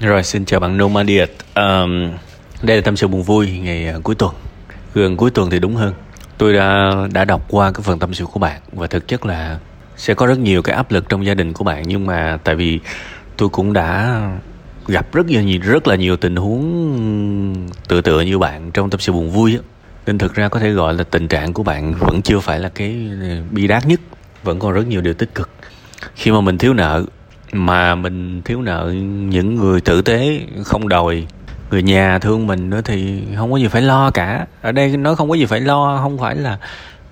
Rồi xin chào bạn Nomadiat um, Đây là tâm sự buồn vui ngày ờ, cuối tuần. Gần cuối tuần thì đúng hơn. Tôi đã đã đọc qua cái phần tâm sự của bạn Và thực chất là sẽ có rất nhiều cái áp lực trong gia đình của bạn. Nhưng mà tại vì tôi cũng đã gặp rất nhiều rất là nhiều tình huống tựa tựa như bạn trong tâm sự buồn vui á. Nên thực ra có thể gọi là tình trạng của bạn vẫn chưa phải là cái ờ, bi đát nhất. Vẫn còn rất nhiều điều tích cực. Khi mà mình thiếu nợ mà mình thiếu nợ những người tử tế không đòi, người nhà thương mình nữa thì không có gì phải lo cả. Ở đây nó không có gì phải lo, không phải là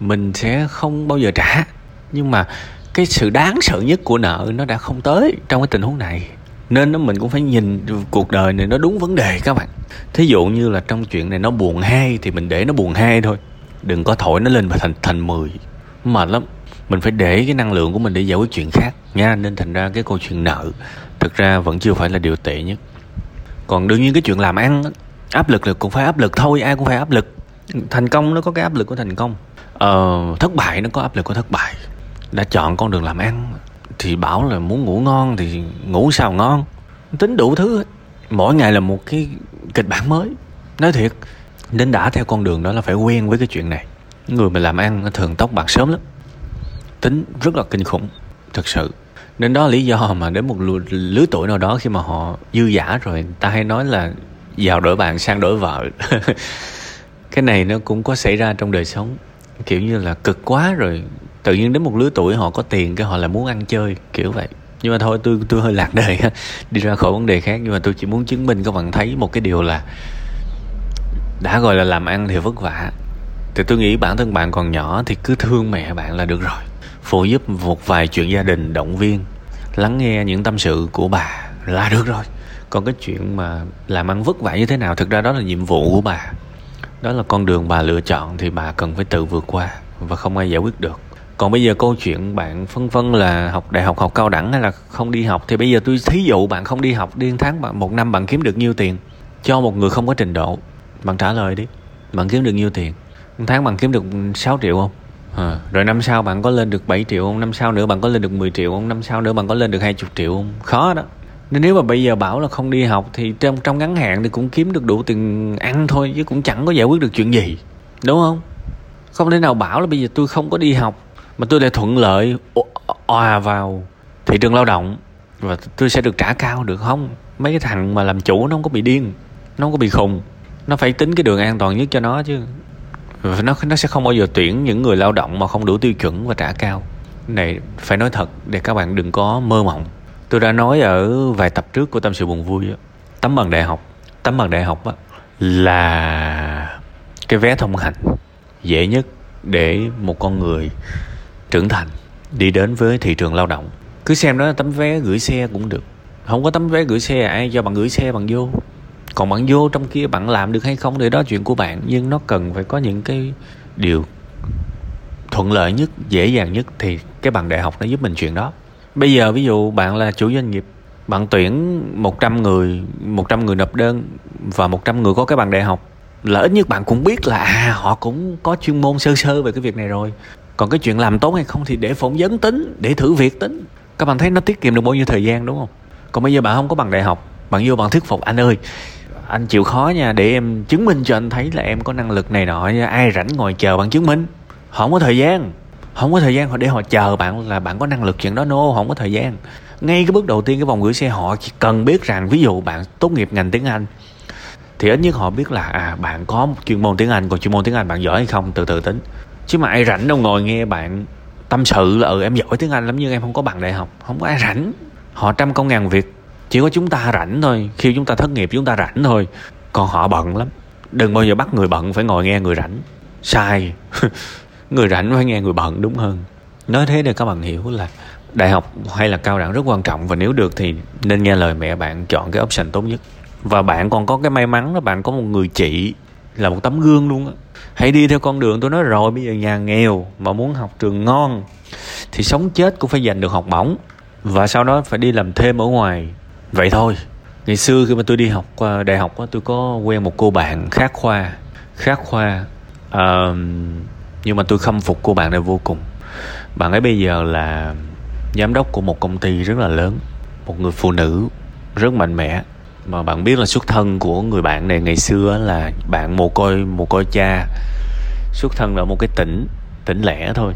mình sẽ không bao giờ trả. Nhưng mà cái sự đáng sợ nhất của nợ nó đã không tới trong cái tình huống này. Nên nó mình cũng phải nhìn cuộc đời này nó đúng vấn đề các bạn. Thí dụ như là trong chuyện này nó buồn hai thì mình để nó buồn hai thôi. Đừng có thổi nó lên mà thành thành mười. Mệt lắm mình phải để cái năng lượng của mình để giải quyết chuyện khác nha. Nên thành ra cái câu chuyện nợ thực ra vẫn chưa phải là điều tệ nhất. Còn đương nhiên cái chuyện làm ăn áp lực là cũng phải áp lực thôi ai cũng phải áp lực. Thành công nó có cái áp lực của thành công. Ờ, thất bại nó có áp lực của thất bại. Đã chọn con đường làm ăn thì bảo là muốn ngủ ngon thì ngủ sao ngon. Tính đủ thứ hết. Mỗi ngày là một cái kịch bản mới. Nói thiệt nên đã theo con đường đó là phải quen với cái chuyện này. Người mà làm ăn thường tóc bạc sớm lắm tính rất là kinh khủng thực sự. Nên đó là lý do mà đến một lứa tuổi nào đó khi mà họ dư giả rồi ta hay nói là giàu đổi bạn sang đổi vợ. Cái này nó cũng có xảy ra trong đời sống, kiểu như là cực quá rồi. Tự nhiên đến một lứa tuổi họ có tiền cái họ là muốn ăn chơi, kiểu vậy. Nhưng mà thôi, tôi tôi hơi lạc đời đi ra khỏi vấn đề khác. Nhưng mà tôi chỉ muốn chứng minh các bạn thấy một cái điều là đã gọi là làm ăn thì vất vả. Thì tôi nghĩ bản thân bạn còn nhỏ thì cứ thương mẹ bạn là được rồi phụ giúp một vài chuyện gia đình, động viên, lắng nghe những tâm sự của bà là được rồi. Còn cái chuyện mà làm ăn vất vả như thế nào, thực ra đó là nhiệm vụ của bà. Đó là con đường bà lựa chọn thì bà cần phải tự vượt qua và không ai giải quyết được. Còn bây giờ câu chuyện bạn phân vân là học đại học học cao đẳng hay là không đi học, thì bây giờ tôi thí dụ bạn không đi học, điên tháng bạn, một năm bạn kiếm được nhiêu tiền? Cho một người không có trình độ, bạn trả lời đi. Bạn kiếm được nhiêu tiền? Một tháng bạn kiếm được 6 triệu không? À, rồi năm sau bạn có lên được 7 triệu không? Năm sau nữa bạn có lên được 10 triệu không? Năm sau nữa bạn có lên được 20 triệu không? Khó đó. Nên nếu mà bây giờ bảo là không đi học thì trong trong ngắn hạn thì cũng kiếm được đủ tiền ăn thôi chứ cũng chẳng có giải quyết được chuyện gì. Đúng không? Không thể nào bảo là bây giờ tôi không có đi học mà tôi lại thuận lợi òa à vào thị trường lao động và tôi sẽ được trả cao được không? Mấy cái thằng mà làm chủ nó không có bị điên nó không có bị khùng. Nó phải tính cái đường an toàn nhất cho nó chứ nó nó sẽ không bao giờ tuyển những người lao động mà không đủ tiêu chuẩn và trả cao. Này phải nói thật để các bạn đừng có mơ mộng. Tôi đã nói ở vài tập trước của tâm sự buồn vui đó, tấm bằng đại học tấm bằng đại học đó, là cái vé thông hành dễ nhất để một con người trưởng thành đi đến với thị trường lao động. Cứ xem đó là tấm vé gửi xe cũng được. Không có tấm vé gửi xe ai cho bạn gửi xe bằng vô còn bạn vô trong kia, bạn làm được hay không thì đó chuyện của bạn. Nhưng nó cần phải có những cái điều thuận lợi nhất, dễ dàng nhất thì cái bằng đại học nó giúp mình chuyện đó. Bây giờ ví dụ bạn là chủ doanh nghiệp, bạn tuyển 100 người 100 người nộp đơn và 100 người có cái bằng đại học, là ít nhất bạn cũng biết là à họ cũng có chuyên môn sơ sơ về cái việc này rồi. Còn cái chuyện làm tốt hay không thì để phỏng vấn tính, để thử việc tính. Các bạn thấy nó tiết kiệm được bao nhiêu thời gian, đúng không? Còn bây giờ bạn không có bằng đại học, bạn vô bạn thuyết phục, anh ơi anh chịu khó nha để em chứng minh cho anh thấy là em có năng lực này nọ ai rảnh ngồi chờ bạn chứng minh. Không có thời gian. Không có thời gian họ để họ chờ bạn là bạn có năng lực chuyện đó nô no, không có thời gian. Ngay cái bước đầu tiên cái vòng gửi xe họ chỉ cần biết rằng ví dụ bạn tốt nghiệp ngành tiếng anh thì ít nhất họ biết là à bạn có chuyên môn tiếng anh còn chuyên môn tiếng anh bạn giỏi hay không từ từ tính. Chứ mà ai rảnh đâu ngồi nghe bạn tâm sự là ừ em giỏi tiếng anh lắm nhưng em không có bằng đại học. Không có ai rảnh. Họ trăm công ngàn việc chỉ có chúng ta rảnh thôi. Khi chúng ta thất nghiệp, chúng ta rảnh thôi. Còn họ bận lắm. Đừng bao giờ bắt người bận phải ngồi nghe người rảnh. Sai. Người rảnh phải nghe người bận, đúng hơn. Nói thế để các bạn hiểu là đại học hay là cao đẳng rất quan trọng. Và nếu được thì nên nghe lời mẹ bạn chọn cái option tốt nhất. Và bạn còn có cái may mắn là bạn có một người chị là một tấm gương luôn á. Hãy đi theo con đường tôi nói rồi, bây giờ nhà nghèo mà muốn học trường ngon thì sống chết cũng phải giành được học bổng. Và sau đó phải đi làm thêm ở ngoài vậy thôi. Ngày xưa khi mà tôi đi học à, đại học tôi có quen một cô bạn khác khoa khác khoa uh, nhưng mà tôi khâm phục cô bạn này vô cùng. Bạn ấy bây giờ là giám đốc của một công ty rất là lớn một người phụ nữ rất mạnh mẽ. Mà bạn biết là xuất thân của người bạn này ngày xưa là bạn mồ côi mồ côi cha. Xuất thân ở một cái tỉnh tỉnh lẻ thôi.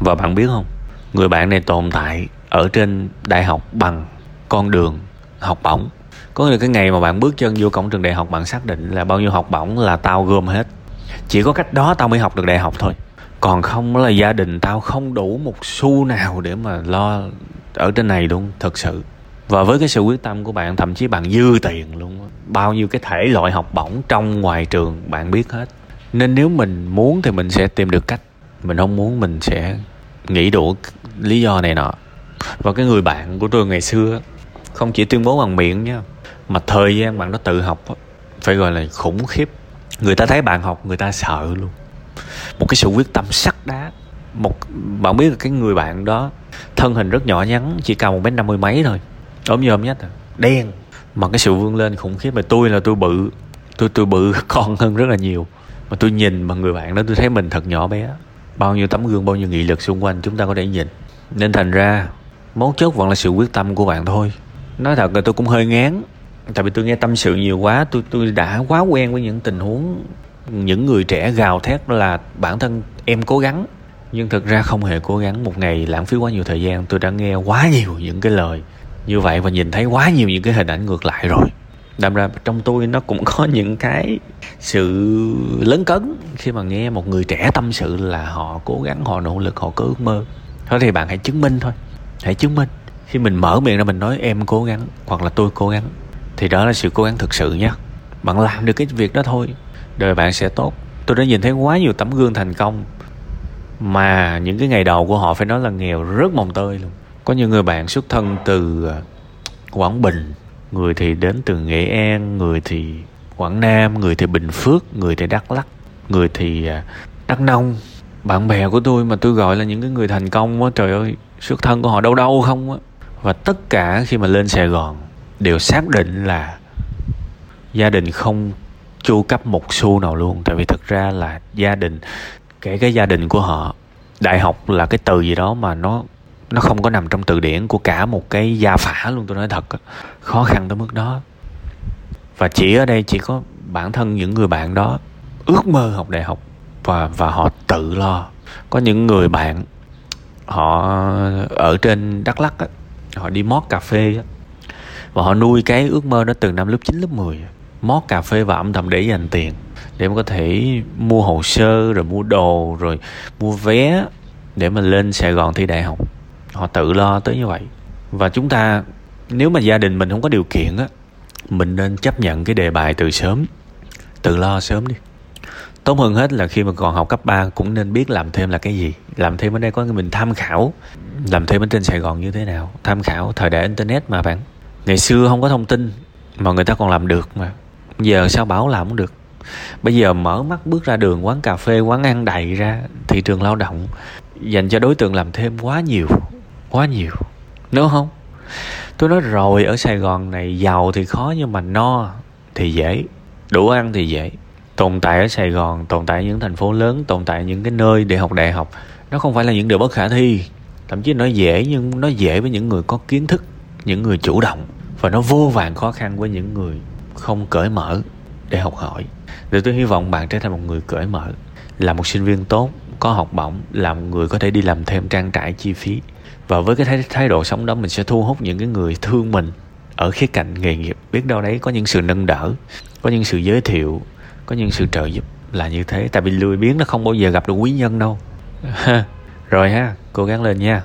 Và bạn biết không người bạn này tồn tại ở trên đại học bằng con đường học bổng. Có nghĩa là cái ngày mà bạn bước chân vô cổng trường đại học, bạn xác định là bao nhiêu học bổng là tao gom hết. Chỉ có cách đó tao mới học được đại học thôi. Còn không là gia đình tao không đủ một xu nào để mà lo ở trên này luôn, thật sự. Và với cái sự quyết tâm của bạn, thậm chí bạn dư tiền luôn bao nhiêu cái thể loại học bổng trong ngoài trường, bạn biết hết. Nên nếu mình muốn thì mình sẽ tìm được cách. Mình không muốn, mình sẽ nghĩ đủ lý do này nọ. Và cái người bạn của tôi ngày xưa không chỉ tuyên bố bằng miệng nha, mà thời gian bạn đó tự học phải gọi là khủng khiếp. Người ta thấy bạn học, người ta sợ luôn. Một cái sự quyết tâm sắt đá. Một, bạn biết là cái người bạn đó, thân hình rất nhỏ nhắn, chỉ cao một mét năm mươi mấy thôi. Ốm nhôm nhất à. đen. Mà cái sự vươn lên khủng khiếp mà tôi là tôi bự. Tôi tôi bự con hơn rất là nhiều. Mà tôi nhìn mà người bạn đó, tôi thấy mình thật nhỏ bé. Bao nhiêu tấm gương, bao nhiêu nghị lực xung quanh chúng ta có thể nhìn. Nên thành ra, mấu chốt vẫn là sự quyết tâm của bạn thôi nói thật là tôi cũng hơi ngán. Tại vì tôi nghe tâm sự nhiều quá, tôi tôi đã quá quen với những tình huống những người trẻ gào thét là bản thân em cố gắng. Nhưng thực ra không hề cố gắng, một ngày lãng phí quá nhiều thời gian, tôi đã nghe quá nhiều những cái lời như vậy và nhìn thấy quá nhiều những cái hình ảnh ngược lại rồi. Đâm ra trong tôi nó cũng có những cái sự lớn cấn khi mà nghe một người trẻ tâm sự là họ cố gắng, họ nỗ lực, họ cứ ước mơ. Thôi thì bạn hãy chứng minh thôi. Hãy chứng minh khi mình mở miệng ra mình nói, em cố gắng, hoặc là tôi cố gắng, thì đó là sự cố gắng thực sự nhé bạn làm được cái việc đó thôi, đời bạn sẽ tốt. Tôi đã nhìn thấy quá nhiều tấm gương thành công mà những cái ngày đầu của họ phải nói là nghèo rất mồng tơi luôn. Có những người bạn xuất thân từ ờ, quảng bình, người thì đến từ nghệ an, người thì quảng nam, người thì bình phước, người thì đắk lắc người thì ờ, đắk nông. Bạn bè của tôi mà tôi gọi là những cái người thành công á trời ơi, xuất thân của họ đâu đâu không á và tất cả khi mà lên sài gòn đều xác định là gia đình không chu cấp một xu nào luôn. Tại vì thực ra là gia đình kể cái gia đình của họ đại học là cái từ gì đó mà nó nó không có nằm trong từ điển của cả một cái gia phả luôn tôi nói thật. Khó khăn tới mức đó. Và chỉ ở đây chỉ có bản thân những người bạn đó ước mơ học đại học và và họ tự lo. Có những người bạn họ ở trên đắk lắc á, họ đi mót cà phê á, và họ nuôi cái ước mơ đó từ năm lớp 9, lớp 10 mót cà phê và âm thầm để dành tiền để mà có thể mua hồ sơ rồi mua đồ rồi mua vé để mà lên Sài Gòn thi đại học. Họ tự lo tới như vậy. Và chúng ta nếu mà gia đình mình không có điều kiện á mình nên chấp nhận cái đề bài từ sớm. Tự lo sớm đi tốt hơn hết là khi mà còn học cấp 3 cũng nên biết làm thêm là cái gì, làm thêm ở đây có mình tham khảo, làm thêm ở trên Sài Gòn như thế nào, tham khảo thời đại internet mà bạn. Ngày xưa không có thông tin mà người ta còn làm được mà, giờ sao bảo làm cũng được. Bây giờ mở mắt bước ra đường, quán cà phê, quán ăn đầy ra, thị trường lao động, dành cho đối tượng làm thêm quá nhiều quá nhiều, đúng không? Tôi nói rồi, ở sài gòn này giàu thì khó nhưng mà no thì dễ, đủ ăn thì dễ tồn tại ở sài gòn tồn tại ở những thành phố lớn tồn tại ở những cái nơi để học đại học nó không phải là những điều bất khả thi. Thậm chí nó dễ nhưng nó dễ với những người có kiến thức những người chủ động và nó vô vàng khó khăn với những người không cởi mở để học hỏi. Để tôi hy vọng bạn trở thành một người cởi mở là một sinh viên tốt có học bổng là một người có thể đi làm thêm trang trải chi phí. Và với cái thái, thái độ sống đó mình sẽ thu hút những cái người thương mình ở khía cạnh nghề nghiệp. Biết đâu đấy có những sự nâng đỡ có những sự giới thiệu có những sự trợ giúp là như thế, tại vì lười biếng nó không bao giờ gặp được quý nhân đâu. Rồi ha, cố gắng lên nha.